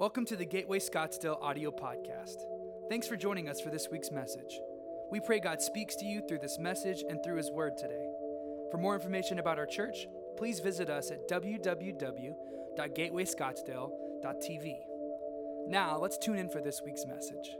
Welcome to the Gateway Scottsdale audio podcast. Thanks for joining us for this week's message. We pray God speaks to you through this message and through His Word today. For more information about our church, please visit us at www.gatewayscottsdale.tv. Now, let's tune in for this week's message.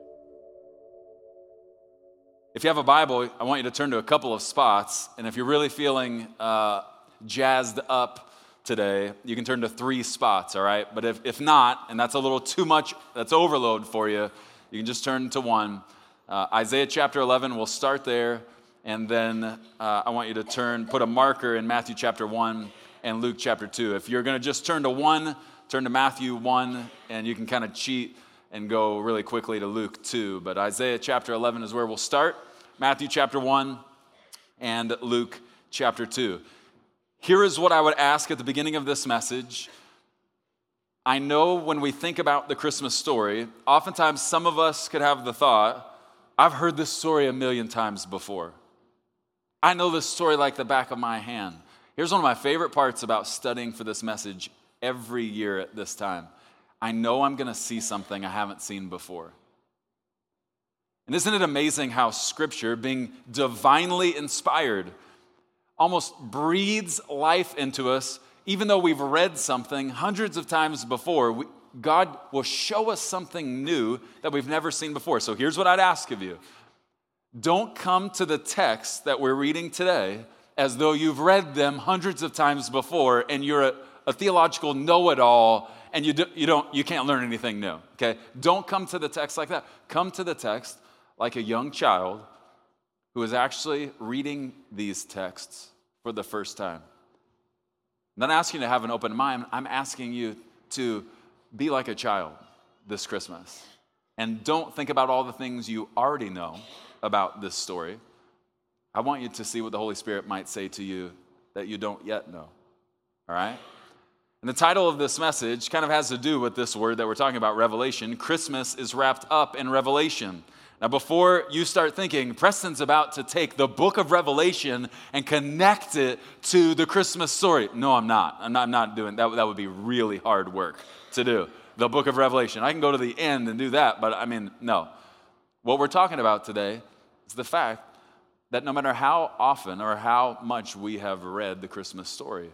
If you have a Bible, I want you to turn to a couple of spots. And if you're really feeling uh, jazzed up today, you can turn to three spots, all right? But if, if not, and that's a little too much, that's overload for you, you can just turn to one. Uh, Isaiah chapter 11, we'll start there. And then uh, I want you to turn, put a marker in Matthew chapter 1 and Luke chapter 2. If you're going to just turn to one, turn to Matthew 1, and you can kind of cheat and go really quickly to Luke 2. But Isaiah chapter 11 is where we'll start, Matthew chapter 1 and Luke chapter 2. Here is what I would ask at the beginning of this message. I know when we think about the Christmas story, oftentimes some of us could have the thought, I've heard this story a million times before. I know this story like the back of my hand. Here's one of my favorite parts about studying for this message every year at this time. I know I'm going to see something I haven't seen before. And isn't it amazing how Scripture, being divinely inspired, almost breathes life into us, even though we've read something hundreds of times before. We, God will show us something new that we've never seen before. So here's what I'd ask of you don't come to the text that we're reading today as though you've read them hundreds of times before and you're a, a theological know-it-all and you, do, you, don't, you can't learn anything new okay don't come to the text like that come to the text like a young child who is actually reading these texts for the first time. I'm not asking you to have an open mind, I'm asking you to be like a child this Christmas. And don't think about all the things you already know about this story. I want you to see what the Holy Spirit might say to you that you don't yet know. All right? And the title of this message kind of has to do with this word that we're talking about, revelation. Christmas is wrapped up in revelation. Now, before you start thinking, Preston's about to take the book of Revelation and connect it to the Christmas story. No, I'm not. I'm not, I'm not doing that. That would be really hard work to do. The book of Revelation. I can go to the end and do that, but I mean, no. What we're talking about today is the fact that no matter how often or how much we have read the Christmas story,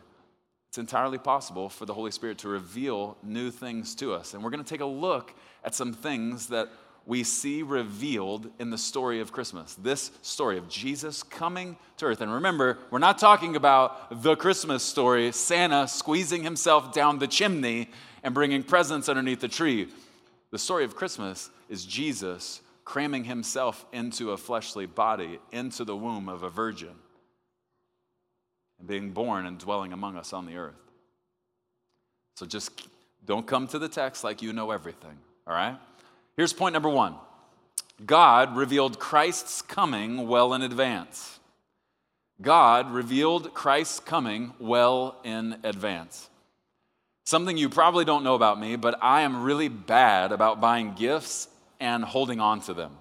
it's entirely possible for the Holy Spirit to reveal new things to us. And we're going to take a look at some things that we see revealed in the story of Christmas. This story of Jesus coming to earth. And remember, we're not talking about the Christmas story, Santa squeezing himself down the chimney and bringing presents underneath the tree. The story of Christmas is Jesus cramming himself into a fleshly body, into the womb of a virgin, and being born and dwelling among us on the earth. So just don't come to the text like you know everything, all right? Here's point number one God revealed Christ's coming well in advance. God revealed Christ's coming well in advance. Something you probably don't know about me, but I am really bad about buying gifts and holding on to them.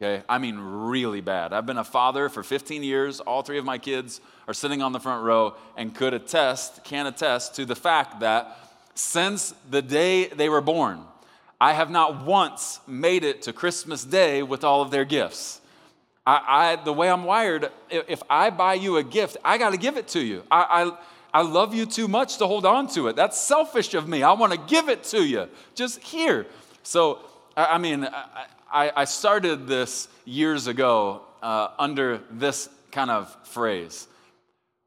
Okay? I mean, really bad. I've been a father for 15 years. All three of my kids are sitting on the front row and could attest, can attest to the fact that since the day they were born, I have not once made it to Christmas Day with all of their gifts. I, I the way I'm wired, if I buy you a gift, I got to give it to you. I, I, I love you too much to hold on to it. That's selfish of me. I want to give it to you. Just here. So, I, I mean, I, I, started this years ago uh, under this kind of phrase.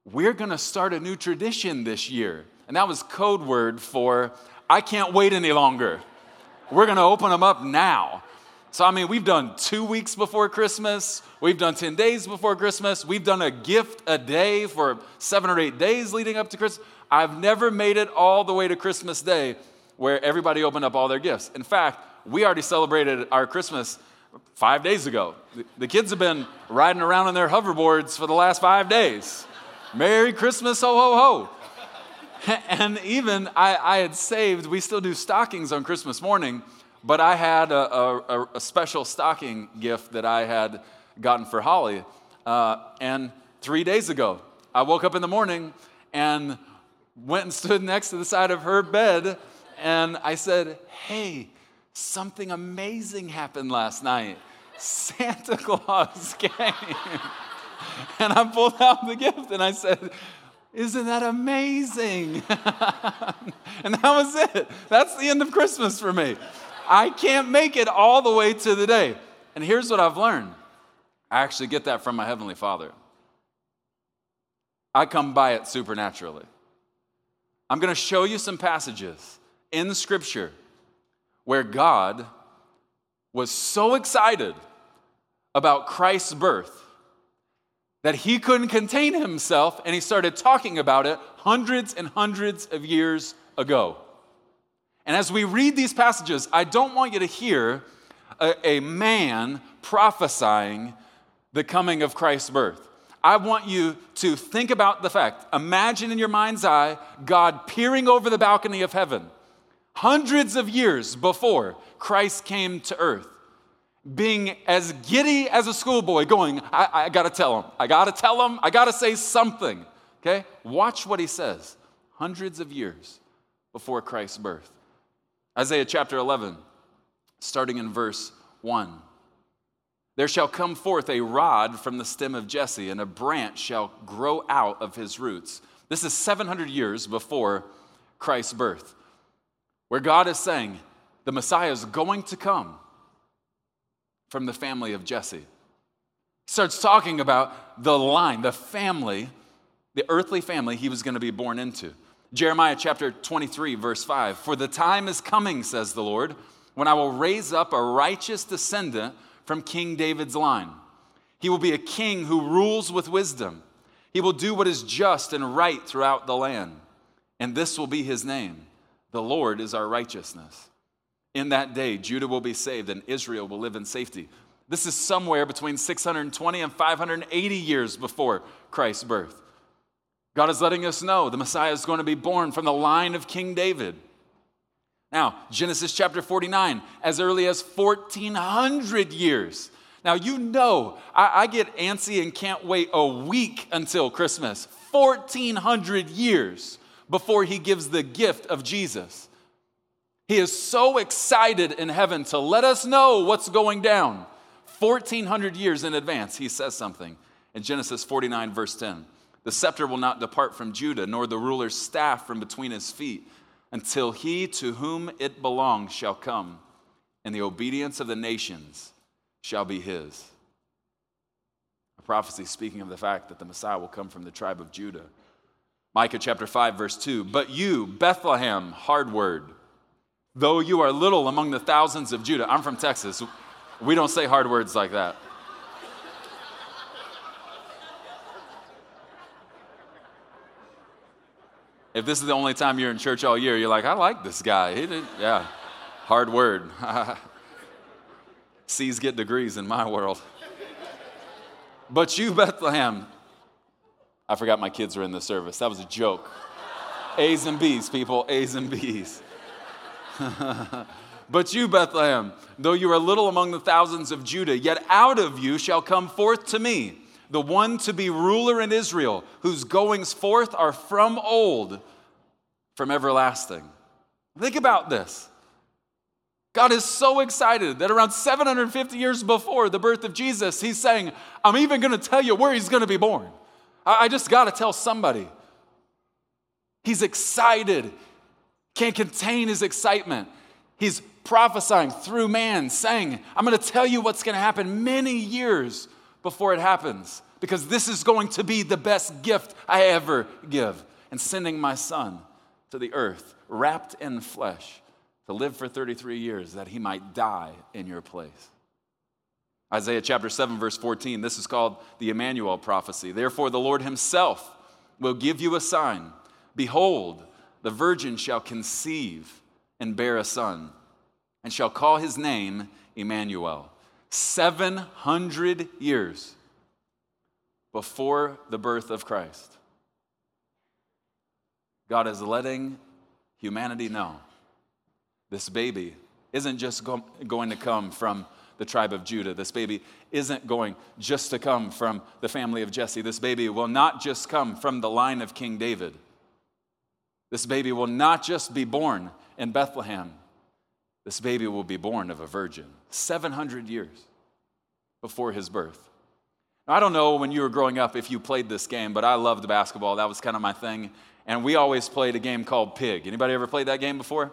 We're going to start a new tradition this year. And that was code word for I can't wait any longer. We're going to open them up now. So, I mean, we've done two weeks before Christmas. We've done 10 days before Christmas. We've done a gift a day for seven or eight days leading up to Christmas. I've never made it all the way to Christmas Day where everybody opened up all their gifts. In fact, we already celebrated our Christmas five days ago. The kids have been riding around on their hoverboards for the last five days. Merry Christmas, ho, ho, ho. and even I, I, had saved, we still do stockings on Christmas morning, but I had a, a, a special stocking gift that I had gotten for Holly. Uh, and three days ago, I woke up in the morning and went and stood next to the side of her bed and I said, Hey, something amazing happened last night. Santa Claus came. and I pulled out the gift and I said, Isn't that amazing? and that was it. That's the end of Christmas for me. I can't make it all the way to the day. And here's what I've learned I actually get that from my Heavenly Father. I come by it supernaturally. I'm going to show you some passages in Scripture where God was so excited about Christ's birth that he couldn't contain himself and he started talking about it hundreds and hundreds of years ago. And as we read these passages, I don't want you to hear a, a man prophesying the coming of Christ's birth. I want you to think about the fact, imagine in your mind's eye God peering over the balcony of heaven, hundreds of years before Christ came to earth, being as giddy as a schoolboy, going, I, I gotta tell him, I gotta tell him, I gotta say something. Okay? Watch what he says hundreds of years before Christ's birth. Isaiah chapter 11, starting in verse 1. There shall come forth a rod from the stem of Jesse, and a branch shall grow out of his roots. This is 700 years before Christ's birth, where God is saying the Messiah is going to come from the family of Jesse. Starts talking about the line, the family, the earthly family he was going to be born into. Jeremiah chapter 23, verse 5 For the time is coming, says the Lord, when I will raise up a righteous descendant from King David's line. He will be a king who rules with wisdom. He will do what is just and right throughout the land. And this will be his name The Lord is our righteousness. In that day, Judah will be saved and Israel will live in safety. This is somewhere between 620 and 580 years before Christ's birth. God is letting us know the Messiah is going to be born from the line of King David. Now, Genesis chapter 49, as early as 1400 years. Now, you know, I, I, get antsy and can't wait a week until Christmas. 1400 years before he gives the gift of Jesus. He is so excited in heaven to let us know what's going down. 1400 years in advance, he says something in Genesis 49, verse 10. The scepter will not depart from Judah, nor the ruler's staff from between his feet until he to whom it belongs shall come, and the obedience of the nations shall be his. A prophecy speaking of the fact that the Messiah will come from the tribe of Judah. Micah chapter 5, verse 2 But you, Bethlehem, hard word, though you are little among the thousands of Judah. I'm from Texas. We don't say hard words like that. If this is the only time you're in church all year, you're like, I like this guy. He did, yeah, hard word. C's get degrees in my world. But you, Bethlehem, I forgot my kids were in the service. That was a joke. A's and B's, people, A's and B's. but you, Bethlehem, though you are little among the thousands of Judah, yet out of you shall come forth to me the one to be ruler in Israel, whose goings forth are from old, from everlasting. Think about this. God is so excited that around 750 years before the birth of Jesus, he's saying, I'm even going to tell you where he's going to be born. I just got to tell somebody. He's excited, can't contain his excitement. He's prophesying through man, saying, I'm going to tell you what's going to happen many years before it happens because this is going to be the best gift I ever give. And sending my son to the earth, wrapped in flesh, to live for 33 years that he might die in your place. Isaiah chapter 7, verse 14, this is called the Emmanuel prophecy. Therefore, the Lord himself will give you a sign. Behold, the virgin shall conceive and bear a son, and shall call his name Emmanuel. 700 years before the birth of Christ. God is letting humanity know this baby isn't just go- going to come from the tribe of Judah. This baby isn't going just to come from the family of Jesse. This baby will not just come from the line of King David. This baby will not just be born in Bethlehem, this baby will be born of a virgin 700 years before his birth. I don't know when you were growing up if you played this game, but I loved basketball. That was kind of my thing. And we always played a game called Pig. Anybody ever played that game before?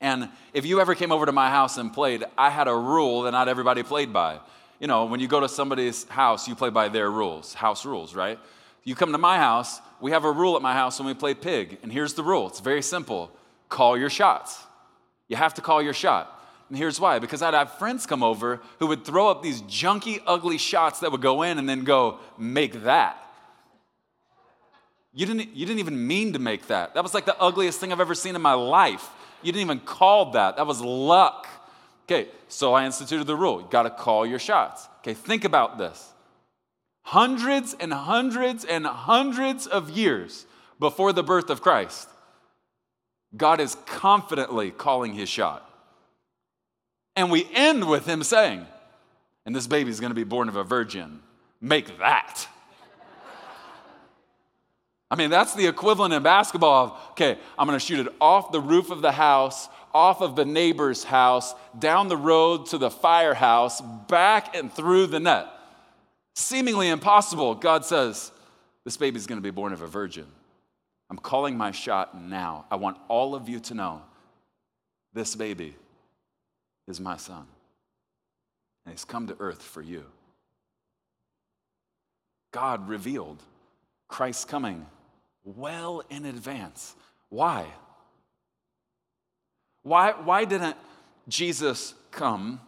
And if you ever came over to my house and played, I had a rule that not everybody played by. You know, when you go to somebody's house, you play by their rules, house rules, right? You come to my house, we have a rule at my house when we play Pig. And here's the rule it's very simple call your shots. You have to call your shot. And here's why because I'd have friends come over who would throw up these junky, ugly shots that would go in and then go, make that. You didn't, you didn't even mean to make that. That was like the ugliest thing I've ever seen in my life. You didn't even call that. That was luck. Okay, so I instituted the rule you got to call your shots. Okay, think about this. Hundreds and hundreds and hundreds of years before the birth of Christ, God is confidently calling his shot. And we end with him saying, and this baby is going to be born of a virgin. Make that. I mean, that's the equivalent in basketball of, okay, I'm going to shoot it off the roof of the house, off of the neighbor's house, down the road to the firehouse, back and through the net. Seemingly impossible. God says, this baby's going to be born of a virgin. I'm calling my shot now. I want all of you to know this baby is my son. And he's come to earth for you. God revealed Christ's coming well in advance. Why? Why, why didn't Jesus come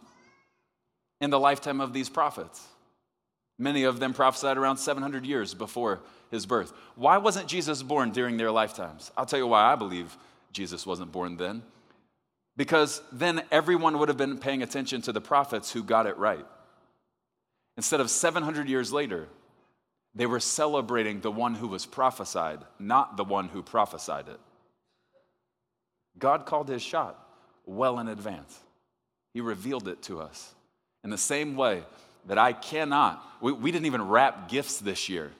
in the lifetime of these prophets? Many of them prophesied around 700 years before his birth. Why wasn't Jesus born during their lifetimes? I'll tell you why I believe Jesus wasn't born then because then everyone would have been paying attention to the prophets who got it right. Instead of 700 years later, they were celebrating the one who was prophesied, not the one who prophesied it. God called his shot well in advance. He revealed it to us. In the same way that I cannot, we, we didn't even wrap gifts this year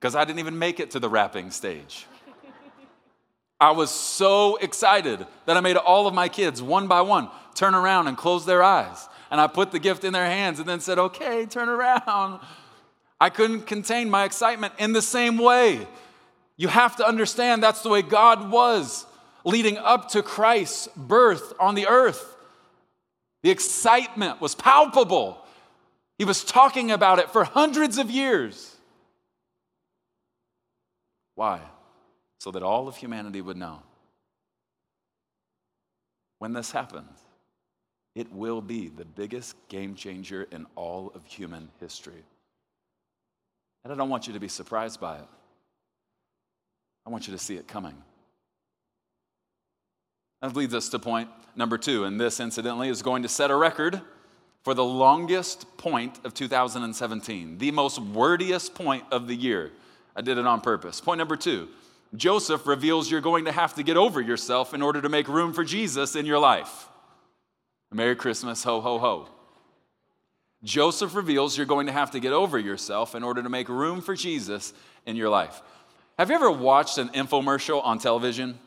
because I didn't even make it to the wrapping stage. I was so excited that I made all of my kids, one by one, turn around and close their eyes. And I put the gift in their hands and then said, okay, turn around. I couldn't contain my excitement in the same way. You have to understand that's the way God was leading up to Christ's birth on the earth. The excitement was palpable. He was talking about it for hundreds of years. Why? so that all of humanity would know. When this happens, it will be the biggest game changer in all of human history. And I don't want you to be surprised by it. I want you to see it coming. That leads us to point number two, and this, incidentally, is going to set a record for the longest point of 2017, the most wordiest point of the year. I did it on purpose. Point number two Joseph reveals you're going to have to get over yourself in order to make room for Jesus in your life. Merry Christmas, ho, ho, ho. Joseph reveals you're going to have to get over yourself in order to make room for Jesus in your life. Have you ever watched an infomercial on television?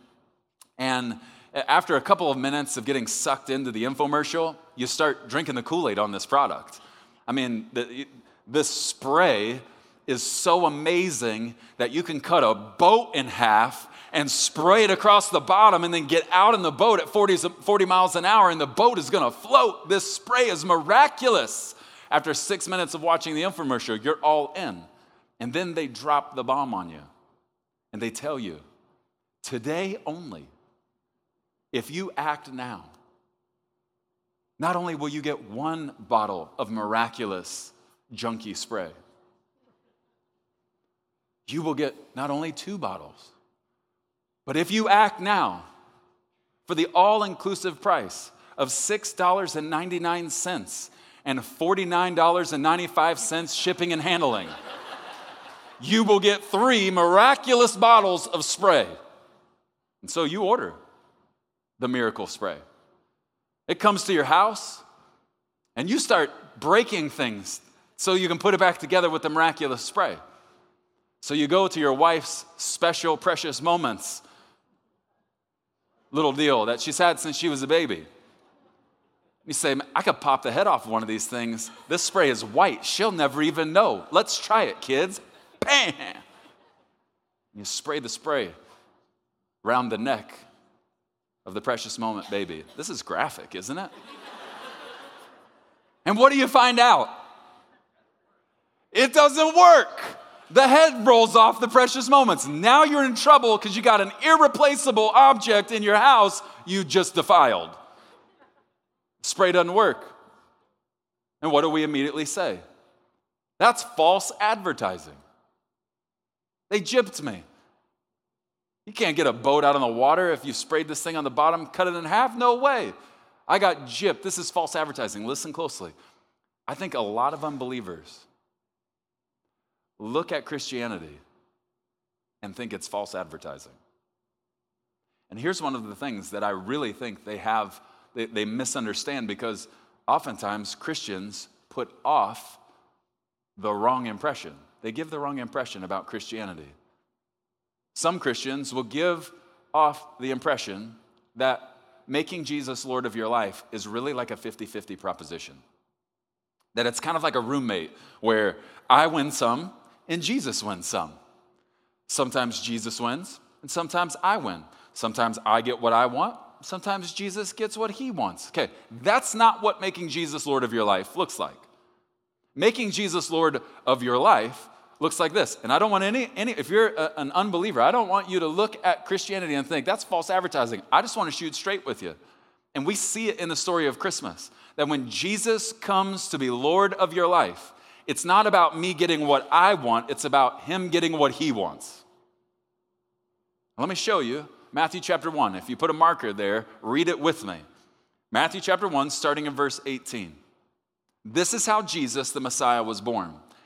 And after a couple of minutes of getting sucked into the infomercial, you start drinking the Kool Aid on this product. I mean, the, this spray is so amazing that you can cut a boat in half and spray it across the bottom and then get out in the boat at 40, 40 miles an hour and the boat is gonna float. This spray is miraculous. After six minutes of watching the infomercial, you're all in. And then they drop the bomb on you and they tell you, today only, if you act now, not only will you get one bottle of miraculous junkie spray, you will get not only two bottles, but if you act now for the all inclusive price of $6.99 and $49.95 shipping and handling, you will get three miraculous bottles of spray. And so you order the miracle spray. It comes to your house, and you start breaking things so you can put it back together with the miraculous spray. So you go to your wife's special, precious moments little deal that she's had since she was a baby. You say, I could pop the head off of one of these things. This spray is white. She'll never even know. Let's try it, kids. Bam! You spray the spray around the neck of the precious moment baby. This is graphic, isn't it? and what do you find out? It doesn't work. The head rolls off the precious moments. Now you're in trouble because you got an irreplaceable object in your house you just defiled. Spray doesn't work. And what do we immediately say? That's false advertising. They gypped me. You can't get a boat out on the water if you sprayed this thing on the bottom, cut it in half. No way. I got gypped. This is false advertising. Listen closely. I think a lot of unbelievers look at Christianity and think it's false advertising. And here's one of the things that I really think they have they, they misunderstand because oftentimes Christians put off the wrong impression. They give the wrong impression about Christianity. Some Christians will give off the impression that making Jesus Lord of your life is really like a 50 50 proposition. That it's kind of like a roommate where I win some and Jesus wins some. Sometimes Jesus wins and sometimes I win. Sometimes I get what I want sometimes Jesus gets what he wants. Okay, that's not what making Jesus Lord of your life looks like. Making Jesus Lord of your life looks like this. And I don't want any, any if you're a, an unbeliever, I don't want you to look at Christianity and think that's false advertising. I just want to shoot straight with you. And we see it in the story of Christmas that when Jesus comes to be Lord of your life, it's not about me getting what I want, it's about him getting what he wants. Let me show you Matthew chapter 1. If you put a marker there, read it with me. Matthew chapter 1, starting in verse 18. This is how Jesus, the Messiah, was born.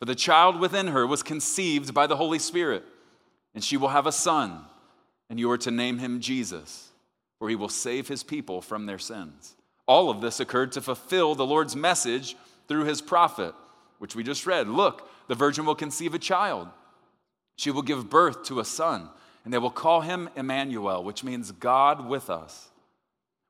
for the child within her was conceived by the Holy Spirit, and she will have a son, and you are to name him Jesus, for he will save his people from their sins. All of this occurred to fulfill the Lord's message through his prophet, which we just read. Look, the virgin will conceive a child, she will give birth to a son and they will call him Emmanuel, which means God with us.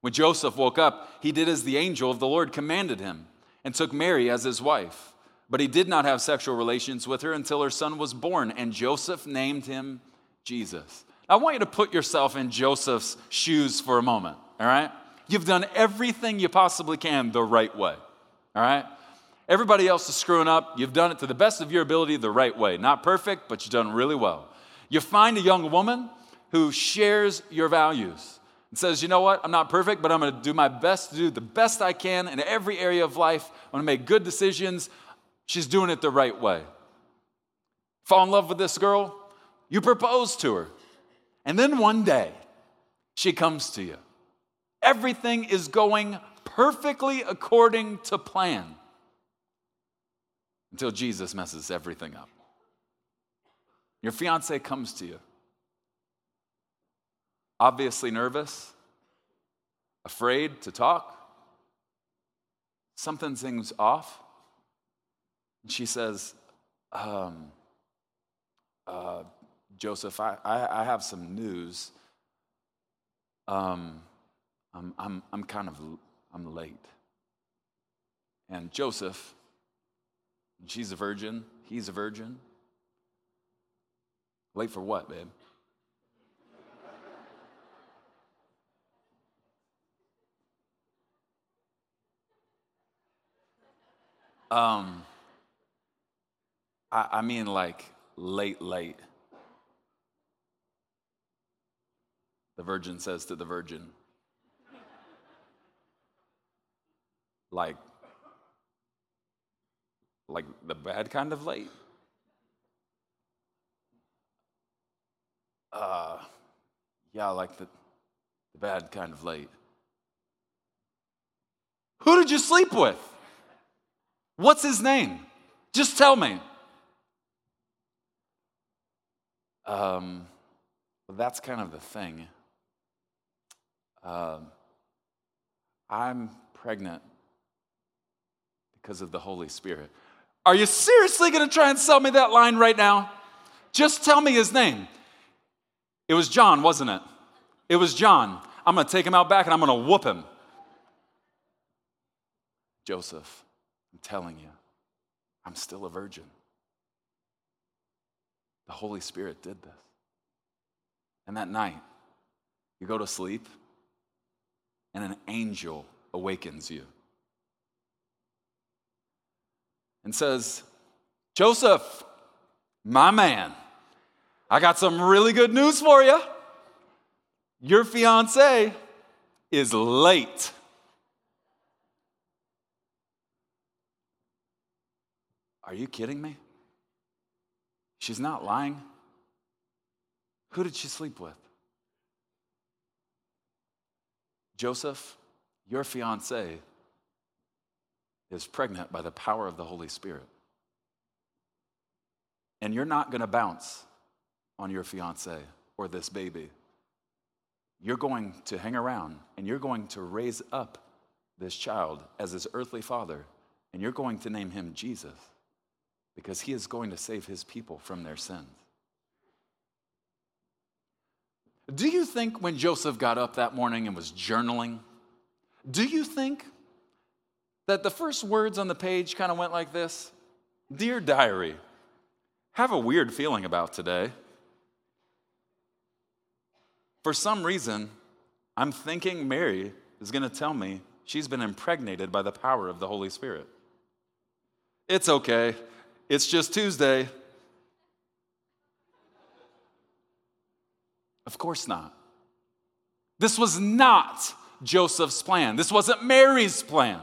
When Joseph woke up, he did as the angel of the Lord commanded him and took Mary as his wife. But he did not have sexual relations with her until her son was born, and Joseph named him Jesus. I want you to put yourself in Joseph's shoes for a moment, all right? You've done everything you possibly can the right way, all right? Everybody else is screwing up. You've done it to the best of your ability the right way. Not perfect, but you've done really well. You find a young woman who shares your values and says, you know what, I'm not perfect, but I'm going to do my best to do the best I can in every area of life. I'm going to make good decisions. She's doing it the right way. Fall in love with this girl, you propose to her. And then one day, she comes to you. Everything is going perfectly according to plan until Jesus messes everything up. Your fiance comes to you, obviously nervous, afraid to talk. Something seems off. And she says, um, uh, Joseph, I, I, I, have some news. Um, I'm, I'm, I'm kind of I'm late. And Joseph, she's a virgin, he's a virgin. Late for what, babe? Um, I, I mean, like late, late. The virgin says to the virgin, like, like the bad kind of late. uh, yeah, like the, the bad kind of late. Who did you sleep with? What's his name? Just tell me. Um, that's kind of the thing. Um, I'm pregnant because of the Holy Spirit. Are you seriously going to try and sell me that line right now? Just tell me his name. It was John, wasn't it? It was John. I'm going to take him out back and I'm going to whoop him. Joseph, I'm telling you, I'm still a virgin. The Holy Spirit did this. And that night, you go to sleep, and an angel awakens you and says, Joseph, my man, I got some really good news for you. Your fiance is late. Are you kidding me? She's not lying. Who did she sleep with? Joseph, your fiance is pregnant by the power of the Holy Spirit. And you're not going to bounce on your fiance or this baby. You're going to hang around and you're going to raise up this child as his earthly father, and you're going to name him Jesus because he is going to save his people from their sins. Do you think when Joseph got up that morning and was journaling, do you think that the first words on the page kind of went like this Dear diary, have a weird feeling about today. For some reason, I'm thinking Mary is going to tell me she's been impregnated by the power of the Holy Spirit. It's okay. It's just Tuesday. Of course not. This was not Joseph's plan. This wasn't Mary's plan.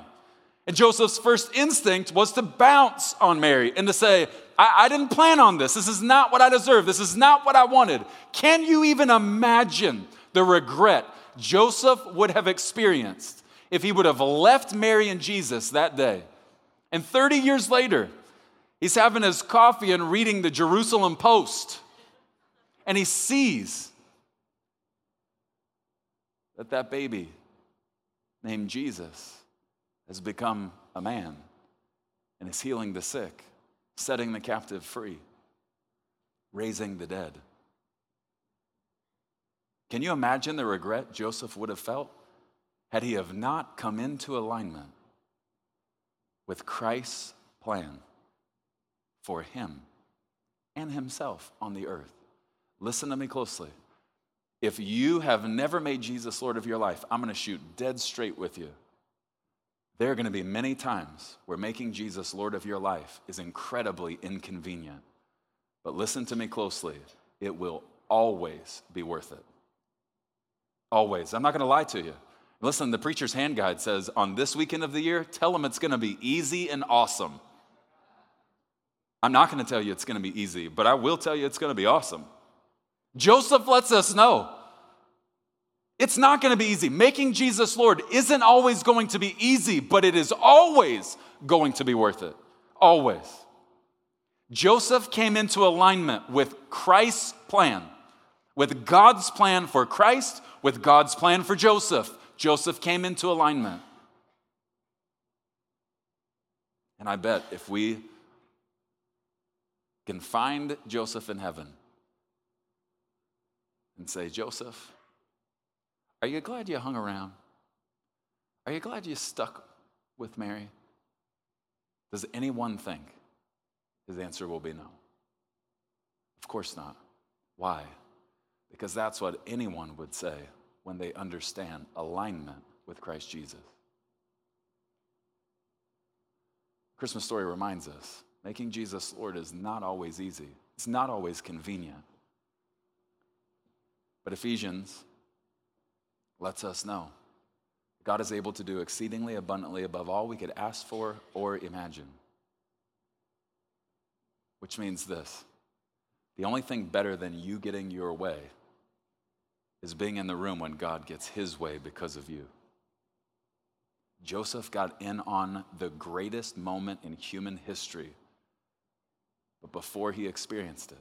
And Joseph's first instinct was to bounce on Mary and to say, I, I, didn't plan on this. This is not what I deserve. This is not what I wanted. Can you even imagine the regret Joseph would have experienced if he would have left Mary and Jesus that day? And 30 years later, He's having his coffee and reading the Jerusalem Post. And he sees that that baby named Jesus has become a man and is healing the sick, setting the captive free, raising the dead. Can you imagine the regret Joseph would have felt had he have not come into alignment with Christ's plan? For him and himself on the earth. Listen to me closely. If you have never made Jesus Lord of your life, I'm going to shoot dead straight with you. There are going to be many times where making Jesus Lord of your life is incredibly inconvenient. But listen to me closely. It will always be worth it. Always. I'm not going to lie to you. Listen, the preacher's hand guide says on this weekend of the year, tell them it's going to be easy and awesome. I'm not going to tell you it's going to be easy, but I will tell you it's going to be awesome. Joseph lets us know it's not going to be easy. Making Jesus Lord isn't always going to be easy, but it is always going to be worth it. Always. Joseph came into alignment with Christ's plan, with God's plan for Christ, with God's plan for Joseph. Joseph came into alignment. And I bet if we can find Joseph in heaven and say, Joseph, are you glad you hung around? Are you glad you stuck with Mary? Does anyone think? His answer will be no. Of course not. Why? Because that's what anyone would say when they understand alignment with Christ Jesus. Christmas story reminds us Making Jesus Lord is not always easy, it's not always convenient. But Ephesians lets us know God is able to do exceedingly abundantly above all we could ask for or imagine. Which means this the only thing better than you getting your way is being in the room when God gets his way because of you. Joseph got in on the greatest moment in human history. But before he experienced it,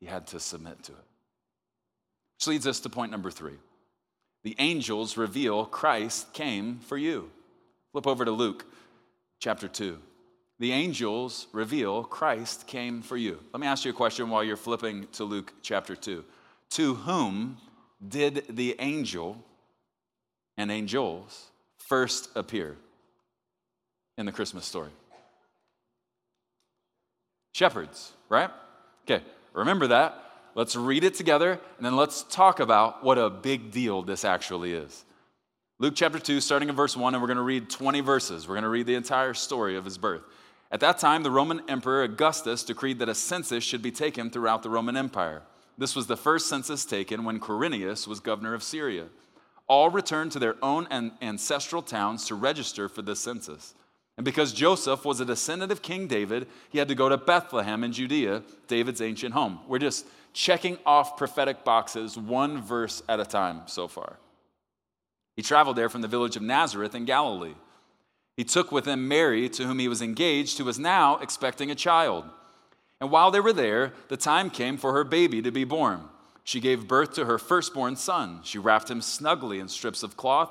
he had to submit to it. Which leads us to point number three. The angels reveal Christ came for you. Flip over to Luke chapter 2. The angels reveal Christ came for you. Let me ask you a question while you're flipping to Luke chapter 2. To whom did the angel and angels first appear in the Christmas story? Shepherds, right? Okay, remember that. Let's read it together and then let's talk about what a big deal this actually is. Luke chapter 2, starting in verse 1, and we're going to read 20 verses. We're going to read the entire story of his birth. At that time, the Roman Emperor Augustus decreed that a census should be taken throughout the Roman Empire. This was the first census taken when Quirinius was governor of Syria. All returned to their own ancestral towns to register for this census. And because Joseph was a descendant of King David, he had to go to Bethlehem in Judea, David's ancient home. We're just checking off prophetic boxes one verse at a time so far. He traveled there from the village of Nazareth in Galilee. He took with him Mary, to whom he was engaged, who was now expecting a child. And while they were there, the time came for her baby to be born. She gave birth to her firstborn son. She wrapped him snugly in strips of cloth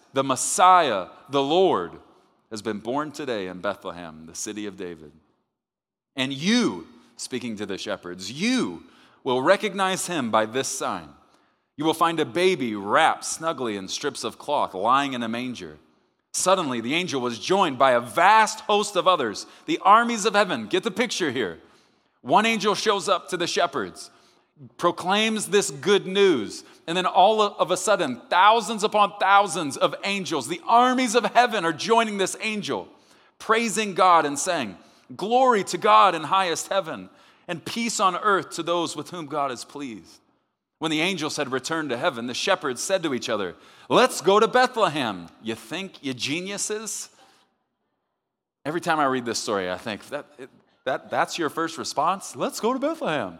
the Messiah, the Lord, has been born today in Bethlehem, the city of David. And you, speaking to the shepherds, you will recognize him by this sign. You will find a baby wrapped snugly in strips of cloth, lying in a manger. Suddenly, the angel was joined by a vast host of others, the armies of heaven. Get the picture here. One angel shows up to the shepherds, proclaims this good news, and then all of a sudden, thousands upon thousands of angels, the armies of heaven, are joining this angel, praising God and saying, Glory to God in highest heaven, and peace on earth to those with whom God is pleased. When the angels had returned to heaven, the shepherds said to each other, Let's go to Bethlehem. You think you geniuses? Every time I read this story, I think, that, that, that's your first response? Let's go to Bethlehem.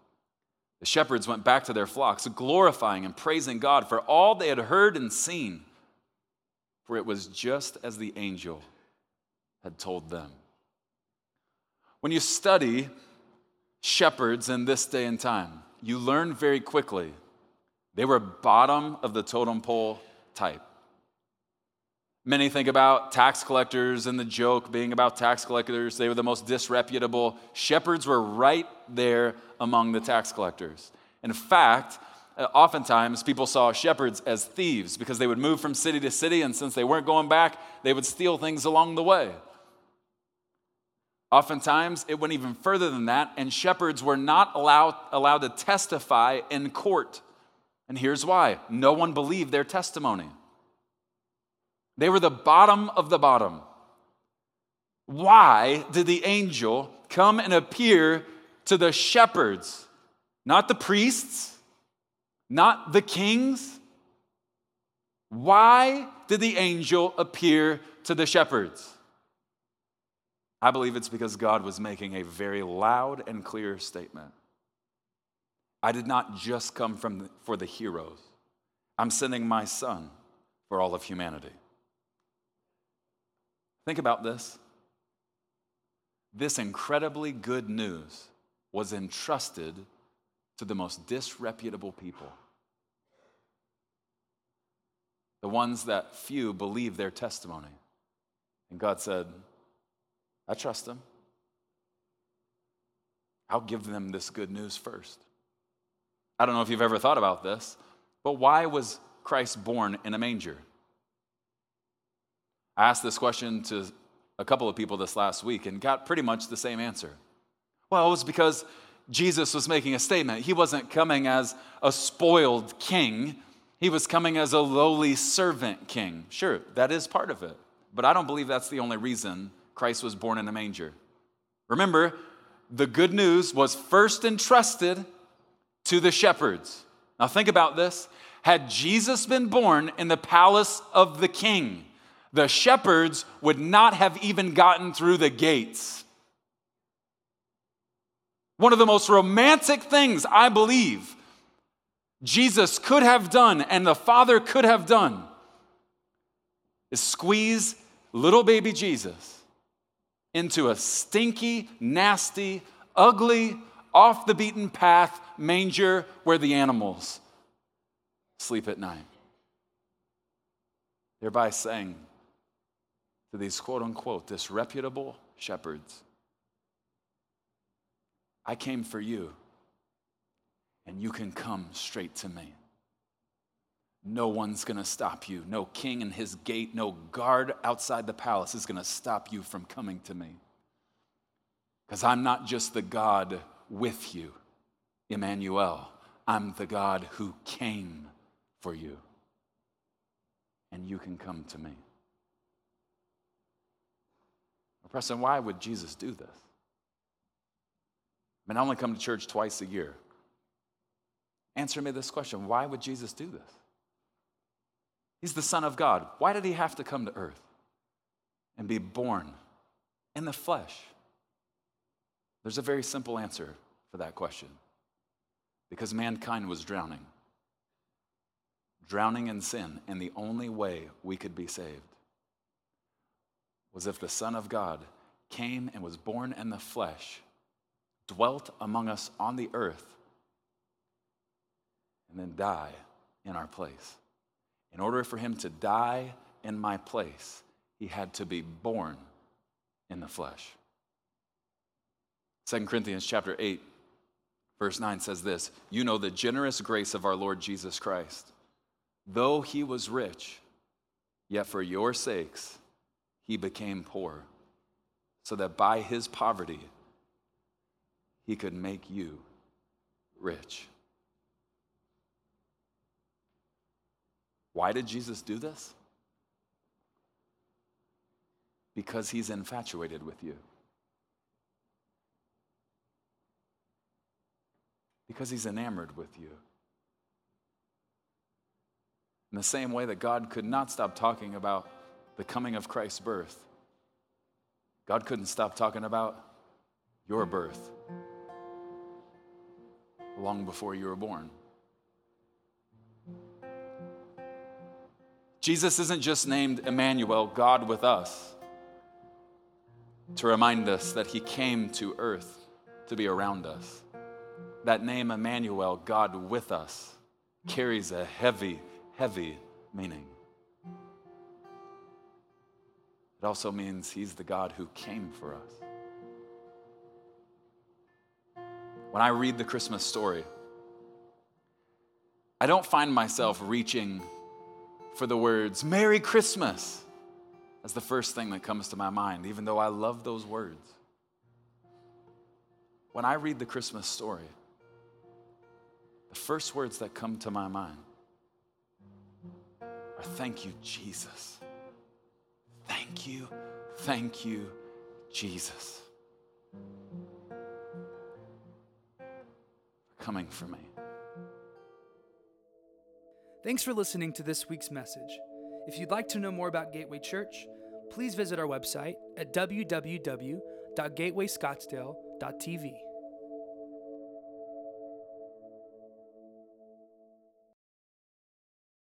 The shepherds went back to their flocks, glorifying and praising God for all they had heard and seen, for it was just as the angel had told them. When you study shepherds in this day and time, you learn very quickly they were bottom of the totem pole type. Many think about tax collectors and the joke being about tax collectors. They were the most disreputable. Shepherds were right there among the tax collectors. In fact, uh, oftentimes people saw shepherds as thieves because they would move from city to city, and since they weren't going back, they would steal things along the way. Oftentimes, it went even further than that, and shepherds were not allowed, allowed to testify in court. And here's why no one believed their testimony. They were the bottom of the bottom. Why did the angel come and appear to the shepherds? Not the priests, not the kings. Why did the angel appear to the shepherds? I believe it's because God was making a very loud and clear statement. I did not just come from the, for the heroes. I'm sending my son for all of humanity. Think about this. This incredibly good news was entrusted to the most disreputable people. The ones that few believe their testimony. And God said, I trust them. I'll give them this good news first. I don't know if you've ever thought about this, but why was Christ born in a manger? I asked this question to a couple of people this last week and got pretty much the same answer. Well, it was because Jesus was making a statement. He wasn't coming as a spoiled king, he was coming as a lowly servant king. Sure, that is part of it, but I don't believe that's the only reason Christ was born in a manger. Remember, the good news was first entrusted to the shepherds. Now, think about this. Had Jesus been born in the palace of the king, the shepherds would not have even gotten through the gates. One of the most romantic things I believe Jesus could have done and the Father could have done is squeeze little baby Jesus into a stinky, nasty, ugly, off the beaten path manger where the animals sleep at night. Thereby saying to these quote unquote disreputable shepherds, I came for you, and you can come straight to me. No one's gonna stop you. No king in his gate, no guard outside the palace is gonna stop you from coming to me. Because I'm not just the God with you, Emmanuel, I'm the God who came for you. And you can come to me. Preston, why would Jesus do this? I mean, I only come to church twice a year. Answer me this question why would Jesus do this? He's the Son of God. Why did he have to come to earth and be born in the flesh? There's a very simple answer for that question because mankind was drowning, drowning in sin, and the only way we could be saved was if the Son of God came and was born in the flesh, dwelt among us on the earth, and then die in our place. In order for him to die in my place, he had to be born in the flesh. 2 Corinthians chapter 8 verse 9 says this, you know the generous grace of our Lord Jesus Christ. Though he was rich, yet for your sakes he became poor, so that by his poverty he could make you rich. Why did Jesus do this? Because he's infatuated with you. Because he's enamored with you. In the same way that God could not stop talking about the coming of Christ's birth, God couldn't stop talking about your birth long before you were born. Jesus isn't just named Emmanuel, God with us, to remind us that he came to earth to be around us. That name, Emmanuel, God with us, carries a heavy, heavy meaning. It also means he's the God who came for us. When I read the Christmas story, I don't find myself reaching for the words, Merry Christmas, as the first thing that comes to my mind, even though I love those words. When I read the Christmas story, the first words that come to my mind are thank you, Jesus. Thank you, thank you, Jesus. Coming for me. Thanks for listening to this week's message. If you'd like to know more about Gateway Church, please visit our website at www.gatewayscottsdale.tv.